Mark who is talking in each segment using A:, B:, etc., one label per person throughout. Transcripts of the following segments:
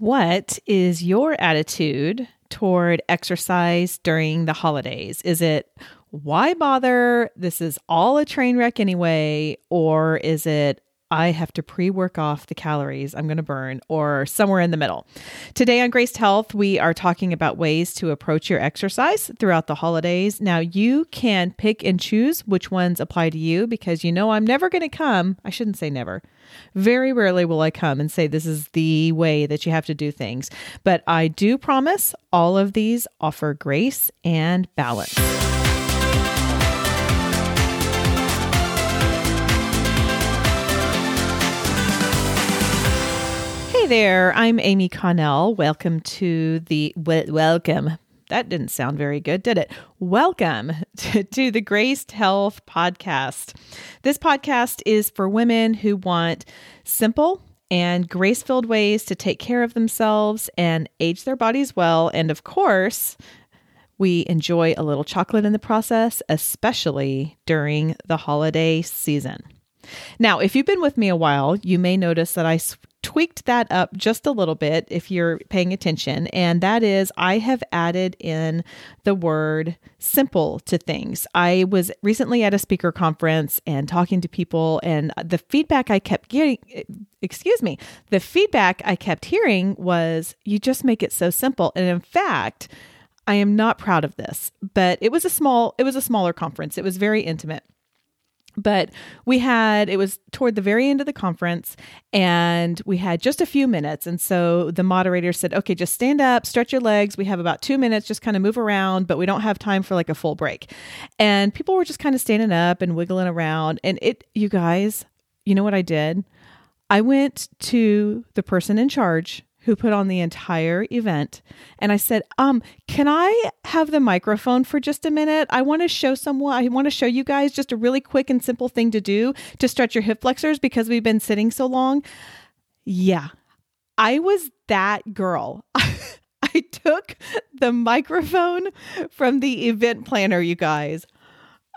A: What is your attitude toward exercise during the holidays? Is it why bother? This is all a train wreck anyway. Or is it I have to pre work off the calories I'm going to burn, or somewhere in the middle. Today on Graced Health, we are talking about ways to approach your exercise throughout the holidays. Now, you can pick and choose which ones apply to you because you know I'm never going to come. I shouldn't say never. Very rarely will I come and say this is the way that you have to do things. But I do promise all of these offer grace and balance. There. I'm Amy Connell. Welcome to the welcome. That didn't sound very good, did it? Welcome to, to the Graced Health podcast. This podcast is for women who want simple and grace filled ways to take care of themselves and age their bodies well. And of course, we enjoy a little chocolate in the process, especially during the holiday season. Now, if you've been with me a while, you may notice that I tweaked that up just a little bit if you're paying attention. And that is, I have added in the word simple to things. I was recently at a speaker conference and talking to people, and the feedback I kept getting, excuse me, the feedback I kept hearing was, you just make it so simple. And in fact, I am not proud of this, but it was a small, it was a smaller conference. It was very intimate but we had it was toward the very end of the conference and we had just a few minutes. And so the moderator said okay just stand up stretch your legs. We have about two minutes just kind of move around but we don't have time for like a full break. And people were just kind of standing up and wiggling around. And it you guys you know what i did? I went to the person in charge who put on the entire event. And I said, um, can I have the microphone for just a minute? I want to show someone, I want to show you guys just a really quick and simple thing to do to stretch your hip flexors because we've been sitting so long. Yeah, I was that girl. I took the microphone from the event planner, you guys.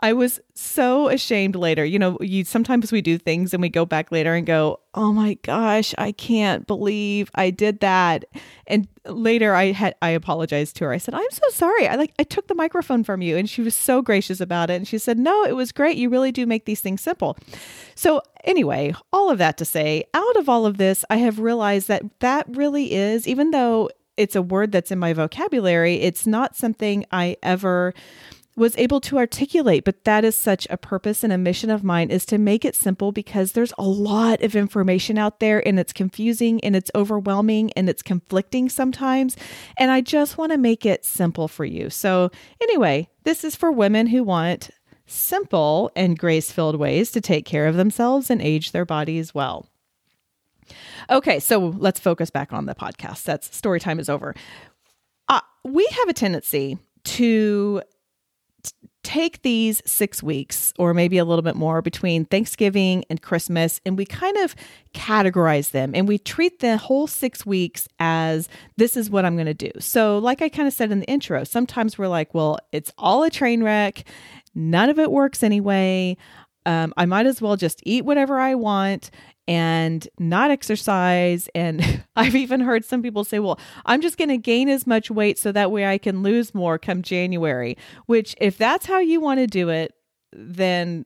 A: I was so ashamed later. You know, you sometimes we do things and we go back later and go, "Oh my gosh, I can't believe I did that." And later I had I apologized to her. I said, "I'm so sorry. I like I took the microphone from you." And she was so gracious about it. And she said, "No, it was great. You really do make these things simple." So, anyway, all of that to say, out of all of this, I have realized that that really is even though it's a word that's in my vocabulary, it's not something I ever was able to articulate but that is such a purpose and a mission of mine is to make it simple because there's a lot of information out there and it's confusing and it's overwhelming and it's conflicting sometimes and I just want to make it simple for you. So anyway, this is for women who want simple and grace-filled ways to take care of themselves and age their bodies well. Okay, so let's focus back on the podcast. That's story time is over. Uh, we have a tendency to take these six weeks or maybe a little bit more between Thanksgiving and Christmas and we kind of categorize them and we treat the whole six weeks as this is what I'm going to do. So, like I kind of said in the intro, sometimes we're like, well, it's all a train wreck. None of it works anyway. Um, I might as well just eat whatever I want and not exercise. And I've even heard some people say, well, I'm just going to gain as much weight so that way I can lose more come January. Which, if that's how you want to do it, then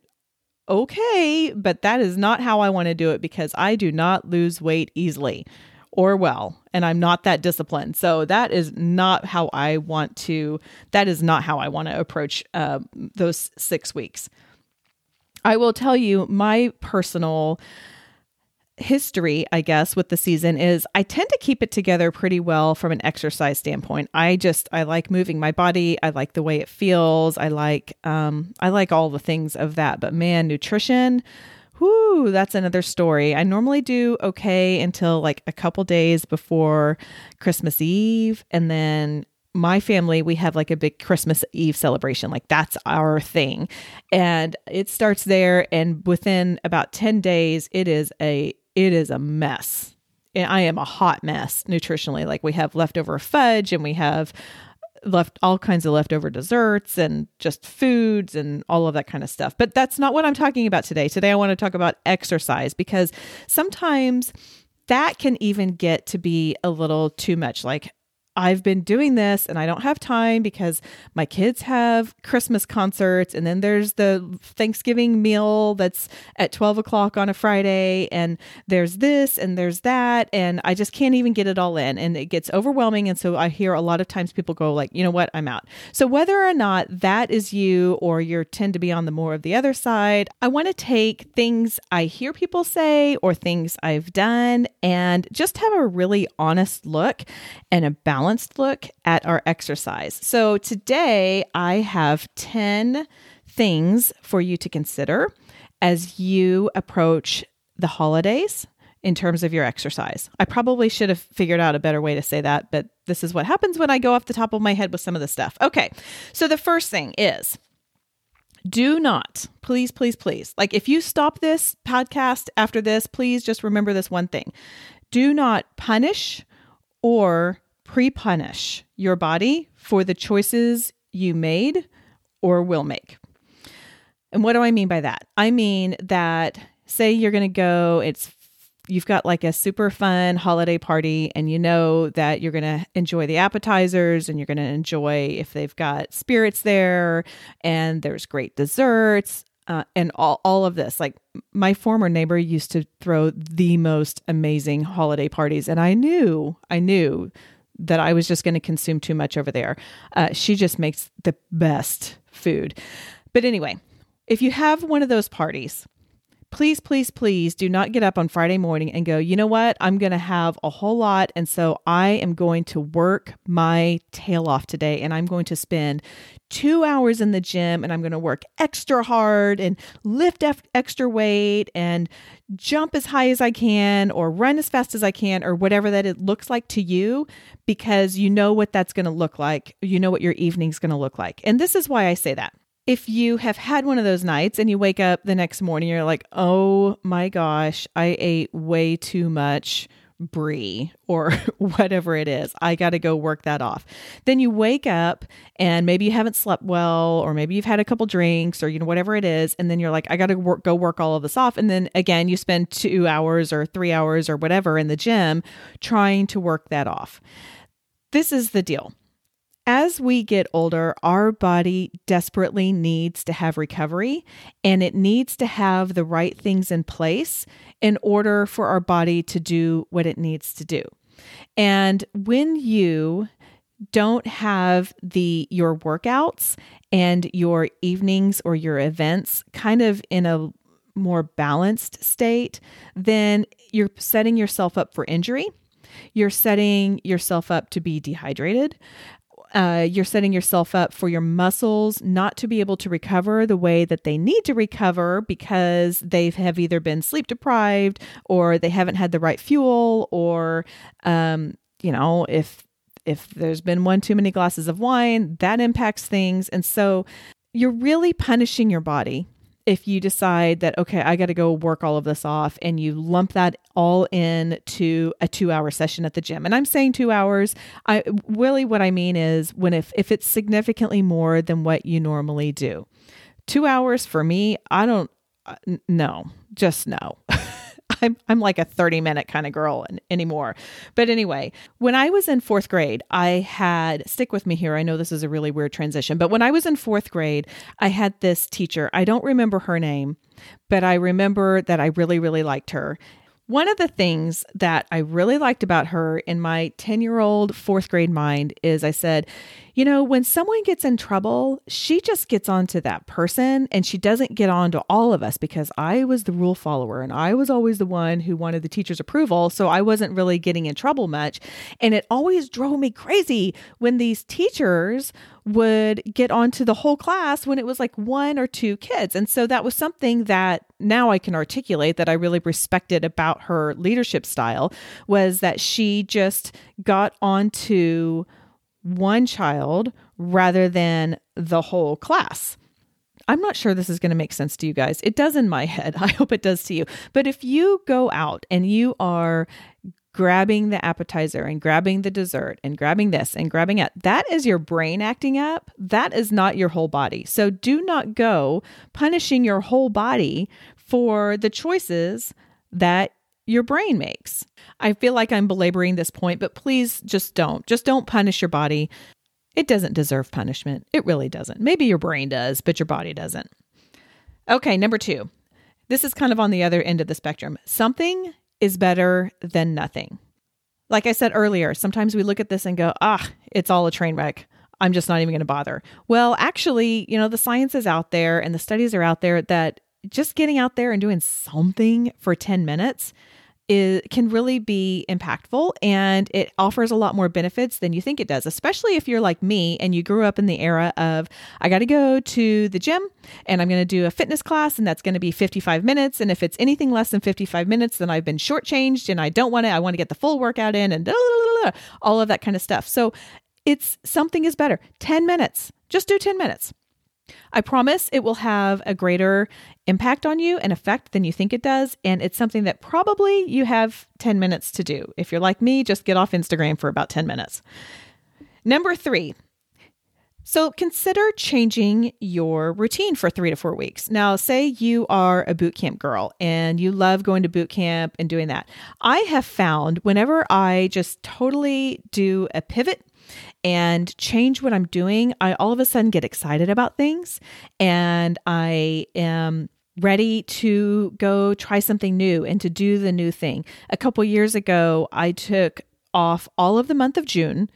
A: okay. But that is not how I want to do it because I do not lose weight easily or well and i'm not that disciplined so that is not how i want to that is not how i want to approach uh, those six weeks i will tell you my personal history, I guess, with the season is I tend to keep it together pretty well from an exercise standpoint. I just I like moving my body. I like the way it feels. I like um I like all the things of that. But man, nutrition, whoo, that's another story. I normally do okay until like a couple days before Christmas Eve and then my family, we have like a big Christmas Eve celebration. Like that's our thing. And it starts there. And within about 10 days, it is a it is a mess. And I am a hot mess nutritionally. Like we have leftover fudge and we have left all kinds of leftover desserts and just foods and all of that kind of stuff. But that's not what I'm talking about today. Today I want to talk about exercise because sometimes that can even get to be a little too much. Like, I've been doing this and I don't have time because my kids have Christmas concerts and then there's the Thanksgiving meal that's at 12 o'clock on a Friday and there's this and there's that and I just can't even get it all in and it gets overwhelming and so I hear a lot of times people go like, you know what, I'm out. So whether or not that is you or you tend to be on the more of the other side, I want to take things I hear people say or things I've done and just have a really honest look and a balance balanced look at our exercise. So today I have 10 things for you to consider as you approach the holidays in terms of your exercise. I probably should have figured out a better way to say that, but this is what happens when I go off the top of my head with some of the stuff. Okay, so the first thing is do not, please, please, please, like if you stop this podcast after this, please just remember this one thing do not punish or pre punish your body for the choices you made or will make. And what do I mean by that? I mean that say you're going to go, it's you've got like a super fun holiday party and you know that you're going to enjoy the appetizers and you're going to enjoy if they've got spirits there and there's great desserts uh, and all, all of this like my former neighbor used to throw the most amazing holiday parties and i knew i knew that I was just going to consume too much over there. Uh, she just makes the best food. But anyway, if you have one of those parties, please, please, please do not get up on Friday morning and go, you know what? I'm going to have a whole lot. And so I am going to work my tail off today and I'm going to spend two hours in the gym and I'm going to work extra hard and lift extra weight and jump as high as I can or run as fast as I can or whatever that it looks like to you because you know what that's going to look like. You know what your evening's going to look like. And this is why I say that if you have had one of those nights and you wake up the next morning, you're like, oh my gosh, I ate way too much brie or whatever it is. I got to go work that off. Then you wake up and maybe you haven't slept well or maybe you've had a couple drinks or you know whatever it is and then you're like I got to work go work all of this off and then again you spend 2 hours or 3 hours or whatever in the gym trying to work that off. This is the deal. As we get older, our body desperately needs to have recovery and it needs to have the right things in place in order for our body to do what it needs to do. And when you don't have the your workouts and your evenings or your events kind of in a more balanced state, then you're setting yourself up for injury. You're setting yourself up to be dehydrated uh, you're setting yourself up for your muscles not to be able to recover the way that they need to recover because they have either been sleep deprived or they haven't had the right fuel or um, you know if if there's been one too many glasses of wine that impacts things. And so you're really punishing your body if you decide that okay i got to go work all of this off and you lump that all in to a two hour session at the gym. And i'm saying two hours. I really what i mean is when if if it's significantly more than what you normally do. Two hours for me i don't uh, no just no I'm I'm like a 30 minute kind of girl anymore. But anyway, when I was in 4th grade, I had stick with me here. I know this is a really weird transition, but when I was in 4th grade, I had this teacher. I don't remember her name, but I remember that I really really liked her. One of the things that I really liked about her in my 10 year old fourth grade mind is I said, you know, when someone gets in trouble, she just gets onto that person and she doesn't get on to all of us because I was the rule follower and I was always the one who wanted the teacher's approval. So I wasn't really getting in trouble much. And it always drove me crazy when these teachers would get onto the whole class when it was like one or two kids. And so that was something that now I can articulate that I really respected about her leadership style was that she just got onto one child rather than the whole class. I'm not sure this is going to make sense to you guys. It does in my head. I hope it does to you. But if you go out and you are grabbing the appetizer and grabbing the dessert and grabbing this and grabbing it, that is your brain acting up. That is not your whole body. So do not go punishing your whole body for the choices that your brain makes. I feel like I'm belaboring this point, but please just don't. Just don't punish your body. It doesn't deserve punishment. It really doesn't. Maybe your brain does, but your body doesn't. Okay, number two. This is kind of on the other end of the spectrum. Something is better than nothing. Like I said earlier, sometimes we look at this and go, ah, it's all a train wreck. I'm just not even going to bother. Well, actually, you know, the science is out there and the studies are out there that just getting out there and doing something for 10 minutes is can really be impactful and it offers a lot more benefits than you think it does especially if you're like me and you grew up in the era of i got to go to the gym and i'm going to do a fitness class and that's going to be 55 minutes. And if it's anything less than 55 minutes then i've been shortchanged and i don't want to i want to get the full workout in and all of that kind of stuff. So it's something is better. 10 minutes. Just do 10 minutes. I promise it will have a greater impact on you and effect than you think it does. And it's something that probably you have 10 minutes to do. If you're like me, just get off Instagram for about 10 minutes. Number three. So consider changing your routine for three to four weeks. Now, say you are a boot camp girl and you love going to boot camp and doing that. I have found whenever I just totally do a pivot and change what I'm doing, I all of a sudden get excited about things and I am ready to go try something new and to do the new thing. A couple years ago, I took off all of the month of June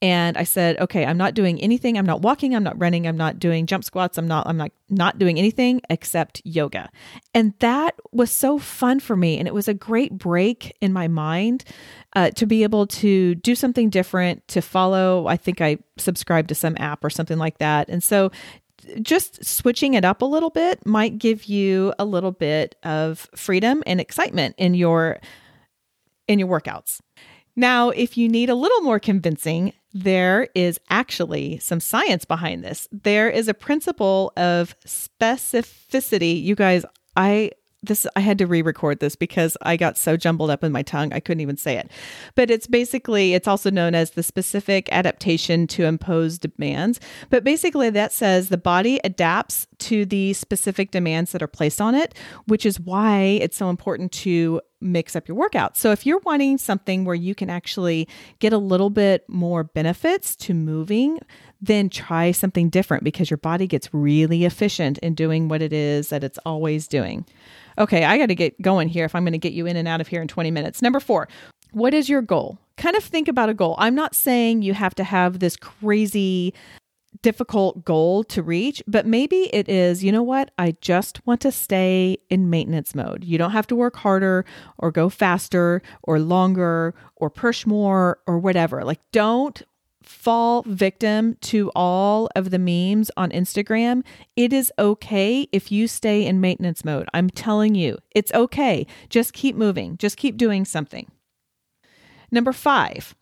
A: and I said, "Okay, I'm not doing anything. I'm not walking, I'm not running, I'm not doing jump squats, I'm not I'm not not doing anything except yoga." And that was so fun for me and it was a great break in my mind uh, to be able to do something different, to follow, I think I subscribed to some app or something like that. And so just switching it up a little bit might give you a little bit of freedom and excitement in your in your workouts. Now, if you need a little more convincing, there is actually some science behind this. There is a principle of specificity. You guys, I this I had to re-record this because I got so jumbled up in my tongue I couldn't even say it. But it's basically it's also known as the specific adaptation to imposed demands. But basically that says the body adapts to the specific demands that are placed on it, which is why it's so important to mix up your workout. So if you're wanting something where you can actually get a little bit more benefits to moving, then try something different because your body gets really efficient in doing what it is that it's always doing. Okay, I got to get going here if I'm going to get you in and out of here in 20 minutes. Number four, what is your goal? Kind of think about a goal. I'm not saying you have to have this crazy difficult goal to reach, but maybe it is, you know what? I just want to stay in maintenance mode. You don't have to work harder or go faster or longer or push more or whatever. Like, don't fall victim to all of the memes on Instagram, it is okay if you stay in maintenance mode. I'm telling you, it's okay. Just keep moving, just keep doing something. Number five,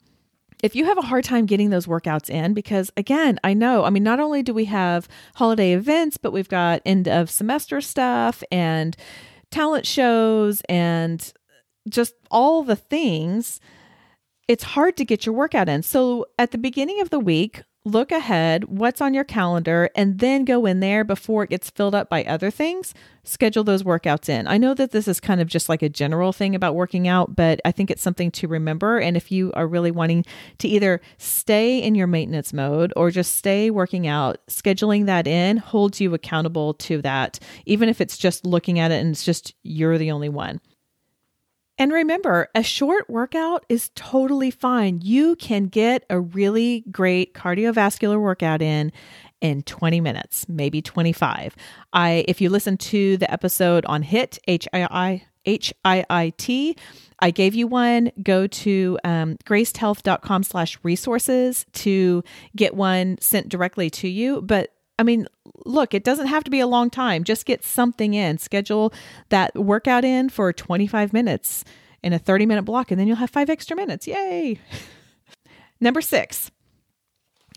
A: if you have a hard time getting those workouts in, because again, I know, I mean, not only do we have holiday events, but we've got end of semester stuff and talent shows and just all the things it's hard to get your workout in. So at the beginning of the week, look ahead, what's on your calendar, and then go in there before it gets filled up by other things. Schedule those workouts in. I know that this is kind of just like a general thing about working out, but I think it's something to remember. And if you are really wanting to either stay in your maintenance mode or just stay working out, scheduling that in holds you accountable to that, even if it's just looking at it and it's just you're the only one. And remember, a short workout is totally fine. You can get a really great cardiovascular workout in in 20 minutes, maybe 25. I if you listen to the episode on HIIT, H I I H I I T, I gave you one. Go to um, gracedhealth.com slash resources to get one sent directly to you. But I mean, look, it doesn't have to be a long time. Just get something in. Schedule that workout in for 25 minutes in a 30 minute block, and then you'll have five extra minutes. Yay. Number six,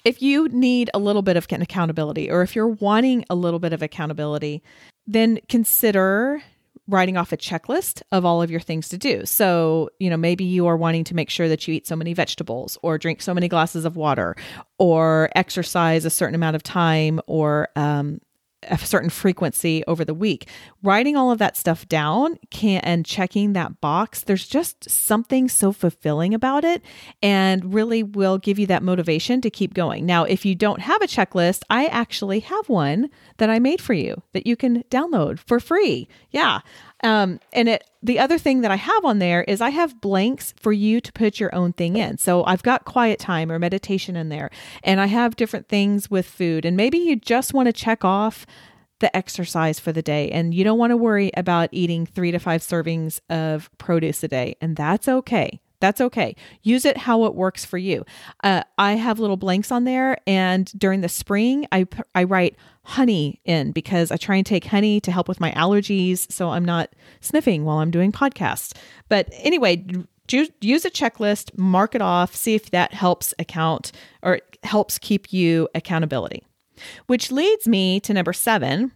A: if you need a little bit of accountability, or if you're wanting a little bit of accountability, then consider writing off a checklist of all of your things to do. So, you know, maybe you are wanting to make sure that you eat so many vegetables or drink so many glasses of water or exercise a certain amount of time or um, a certain frequency over the week. Writing all of that stuff down can and checking that box, there's just something so fulfilling about it and really will give you that motivation to keep going. Now, if you don't have a checklist, I actually have one that I made for you that you can download for free. Yeah. Um, and it the other thing that I have on there is I have blanks for you to put your own thing in. So I've got quiet time or meditation in there, and I have different things with food. And maybe you just want to check off the exercise for the day and you don't want to worry about eating three to five servings of produce a day, and that's okay. That's okay. Use it how it works for you. Uh, I have little blanks on there, and during the spring, I I write honey in because I try and take honey to help with my allergies, so I'm not sniffing while I'm doing podcasts. But anyway, use a checklist, mark it off, see if that helps account or helps keep you accountability. Which leads me to number seven,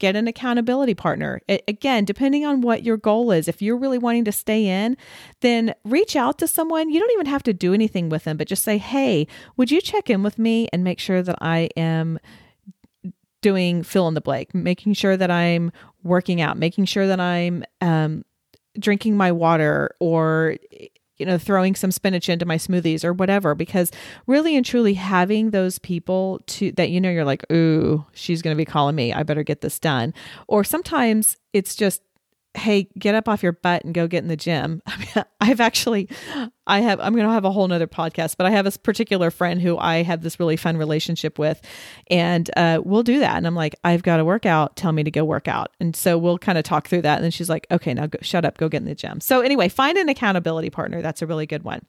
A: get an accountability partner. It, again, depending on what your goal is, if you're really wanting to stay in, then reach out to someone. You don't even have to do anything with them, but just say, hey, would you check in with me and make sure that I am doing fill in the blank, making sure that I'm working out, making sure that I'm um, drinking my water or you know, throwing some spinach into my smoothies or whatever, because really and truly having those people to that, you know, you're like, ooh, she's going to be calling me. I better get this done. Or sometimes it's just hey get up off your butt and go get in the gym. I mean, i've actually i have i'm going to have a whole nother podcast but i have this particular friend who i have this really fun relationship with and uh, we'll do that. And i'm like i've got to work out. Tell me to go work out. And so we'll kind of talk through that and then she's like okay now go, shut up. Go get in the gym. So anyway find an accountability partner. That's a really good one.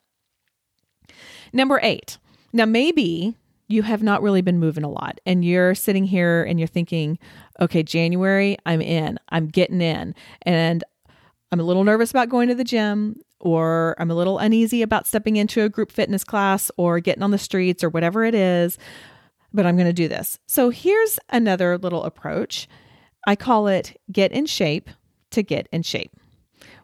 A: Number eight. Now maybe you have not really been moving a lot and you're sitting here and you're thinking, okay, January, I'm in, I'm getting in. And I'm a little nervous about going to the gym, or I'm a little uneasy about stepping into a group fitness class or getting on the streets or whatever it is, but I'm going to do this. So here's another little approach. I call it get in shape to get in shape,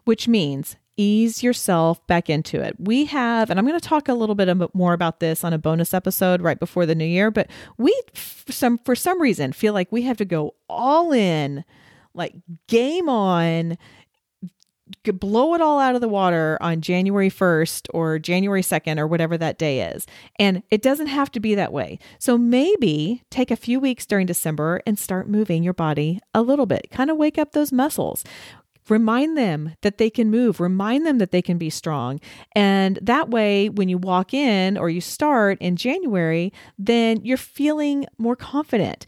A: which means ease yourself back into it. We have, and I'm going to talk a little bit more about this on a bonus episode right before the new year, but we some for some reason feel like we have to go all in, like game on, blow it all out of the water on January 1st or January 2nd or whatever that day is. And it doesn't have to be that way. So maybe take a few weeks during December and start moving your body a little bit. Kind of wake up those muscles. Remind them that they can move, remind them that they can be strong. And that way, when you walk in or you start in January, then you're feeling more confident.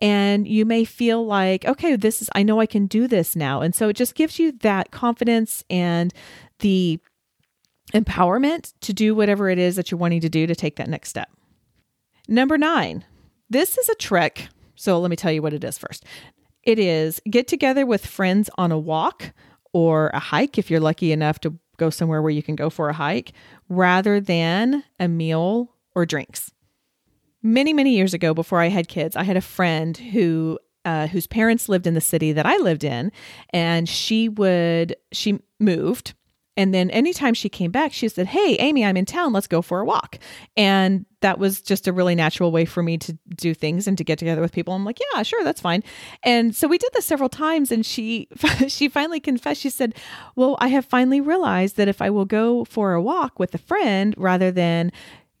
A: And you may feel like, okay, this is, I know I can do this now. And so it just gives you that confidence and the empowerment to do whatever it is that you're wanting to do to take that next step. Number nine, this is a trick. So let me tell you what it is first. It is get together with friends on a walk or a hike if you're lucky enough to go somewhere where you can go for a hike rather than a meal or drinks. Many, many years ago, before I had kids, I had a friend who uh, whose parents lived in the city that I lived in, and she would she moved and then anytime she came back, she said, Hey, Amy, I'm in town. Let's go for a walk. And that was just a really natural way for me to do things and to get together with people. I'm like, Yeah, sure, that's fine. And so we did this several times. And she, she finally confessed, she said, Well, I have finally realized that if I will go for a walk with a friend rather than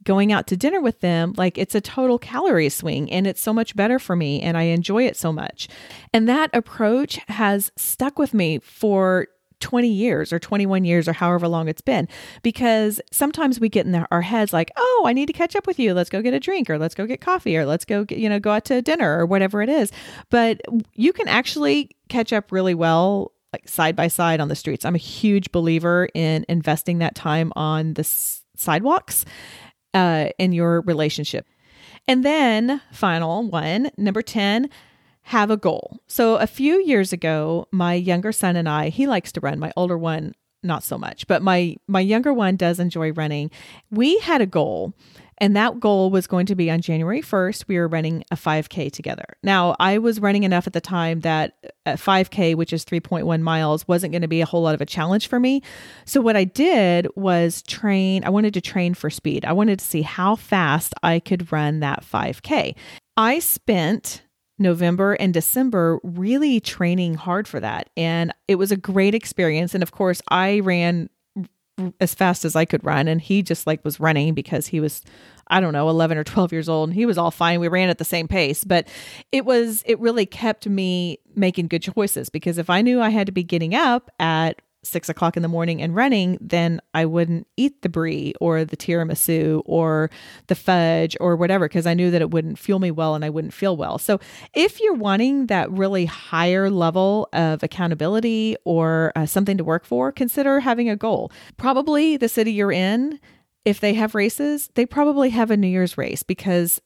A: going out to dinner with them, like it's a total calorie swing and it's so much better for me and I enjoy it so much. And that approach has stuck with me for 20 years or 21 years or however long it's been. Because sometimes we get in our heads like oh i need to catch up with you. Let's go get a drink or let's go get coffee or let's go get, you know go out to dinner or whatever it is. But you can actually catch up really well like side by side on the streets. I'm a huge believer in investing that time on the s- sidewalks uh, in your relationship. And then final one number 10 have a goal. So a few years ago, my younger son and I, he likes to run. My older one not so much, but my my younger one does enjoy running. We had a goal and that goal was going to be on January 1st. We were running a 5K together. Now, I was running enough at the time that a 5K, which is 3.1 miles, wasn't going to be a whole lot of a challenge for me. So, what I did was train. I wanted to train for speed. I wanted to see how fast I could run that 5K. I spent November and December really training hard for that. And it was a great experience. And of course, I ran as fast as I could run and he just like was running because he was I don't know 11 or 12 years old and he was all fine we ran at the same pace but it was it really kept me making good choices because if I knew I had to be getting up at six o'clock in the morning and running, then I wouldn't eat the brie or the tiramisu or the fudge or whatever because I knew that it wouldn't fuel me well and I wouldn't feel well. So if you're wanting that really higher level of accountability or uh, something to work for, consider having a goal. Probably the city you're in if they have races, they probably have a New Year's race because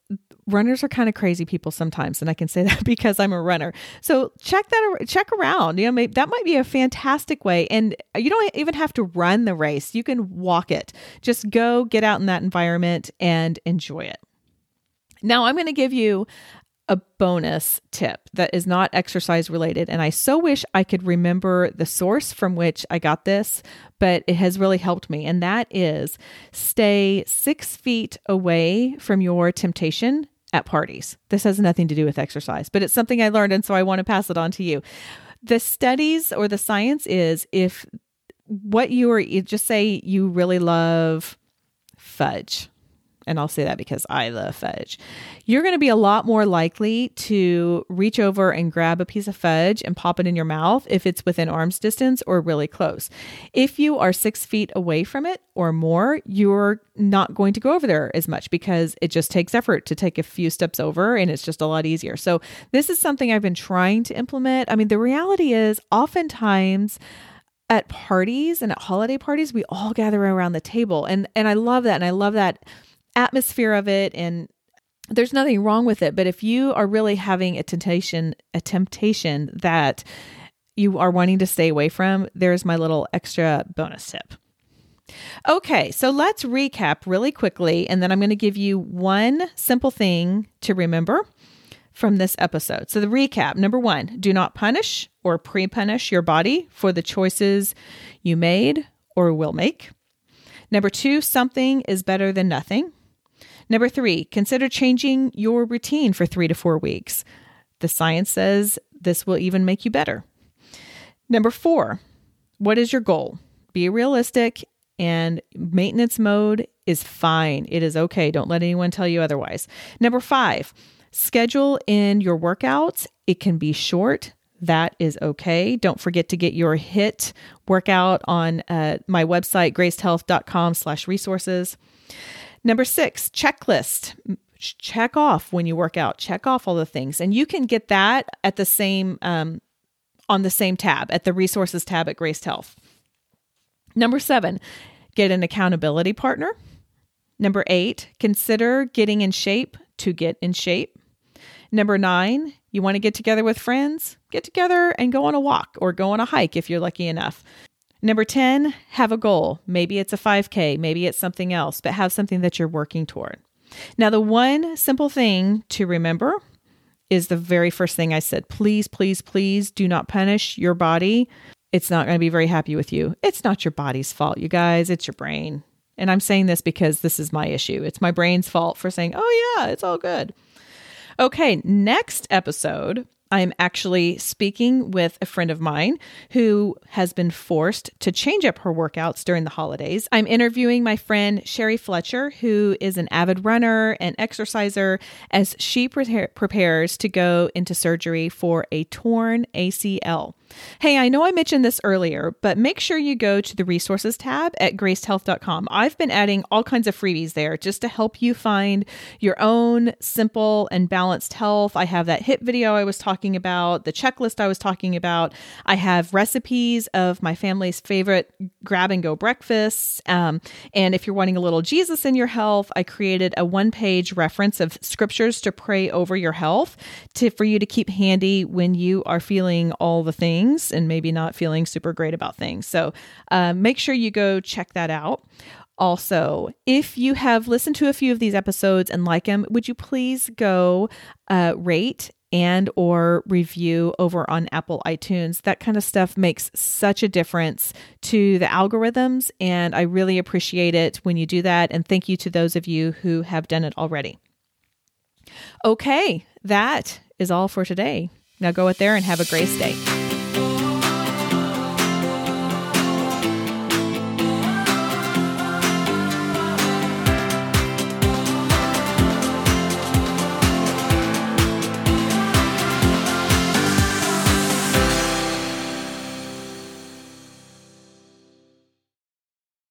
A: runners are kind of crazy people sometimes and i can say that because i'm a runner. So check that check around you know maybe, that might be a fantastic way and you don't even have to run the race you can walk it. Just go get out in that environment and enjoy it. Now i'm going to give you a bonus tip that is not exercise related. And I so wish I could remember the source from which I got this, but it has really helped me. And that is stay six feet away from your temptation at parties. This has nothing to do with exercise, but it's something I learned. And so I want to pass it on to you. The studies or the science is if what you are, just say you really love fudge and I'll say that because I love fudge, you're going to be a lot more likely to reach over and grab a piece of fudge and pop it in your mouth if it's within arm's distance or really close. If you are six feet away from it or more, you're not going to go over there as much because it just takes effort to take a few steps over and it's just a lot easier. So, this is something I've been trying to implement. I mean, the reality is, oftentimes, at parties and at holiday parties we all gather around the table and and I love that and I love that atmosphere of it and there's nothing wrong with it. But if you are really having a temptation a temptation that you are wanting to stay away from there's my little extra bonus tip. Okay so let's recap really quickly and then i'm going to give you one simple thing to remember from this episode. So the recap number one do not punish or pre-punish your body for the choices you made or will make. Number two something is better than nothing Number three, consider changing your routine for three to four weeks. The science says this will even make you better. Number four, what is your goal? Be realistic and maintenance mode is fine. It is okay. Don't let anyone tell you otherwise. Number five, schedule in your workouts. It can be short. That is okay. Don't forget to get your HIIT workout on uh, my website, gracedhealth.com slash resources. Number six, checklist. Check off when you work out, check off all the things. And you can get that at the same, um, on the same tab, at the resources tab at Graced Health. Number seven, get an accountability partner. Number eight, consider getting in shape to get in shape. Number nine, you want to get together with friends? Get together and go on a walk or go on a hike if you're lucky enough. Number 10, have a goal. Maybe it's a 5K, maybe it's something else, but have something that you're working toward. Now, the one simple thing to remember is the very first thing I said. Please, please, please do not punish your body. It's not going to be very happy with you. It's not your body's fault, you guys. It's your brain. And I'm saying this because this is my issue. It's my brain's fault for saying, oh, yeah, it's all good. Okay, next episode, I'm actually speaking with a friend of mine who has been forced to change up her workouts during the holidays. I'm interviewing my friend Sherry Fletcher, who is an avid runner and exerciser, as she pre- prepares to go into surgery for a torn ACL. Hey, I know I mentioned this earlier, but make sure you go to the resources tab at gracedhealth.com. I've been adding all kinds of freebies there just to help you find your own simple and balanced health. I have that hip video I was talking about, the checklist I was talking about. I have recipes of my family's favorite grab and go breakfasts. Um, and if you're wanting a little Jesus in your health, I created a one page reference of scriptures to pray over your health to, for you to keep handy when you are feeling all the things things and maybe not feeling super great about things. So uh, make sure you go check that out. Also, if you have listened to a few of these episodes and like them, would you please go uh, rate and or review over on Apple iTunes. That kind of stuff makes such a difference to the algorithms and I really appreciate it when you do that and thank you to those of you who have done it already. Okay, that is all for today. Now go out there and have a grace day.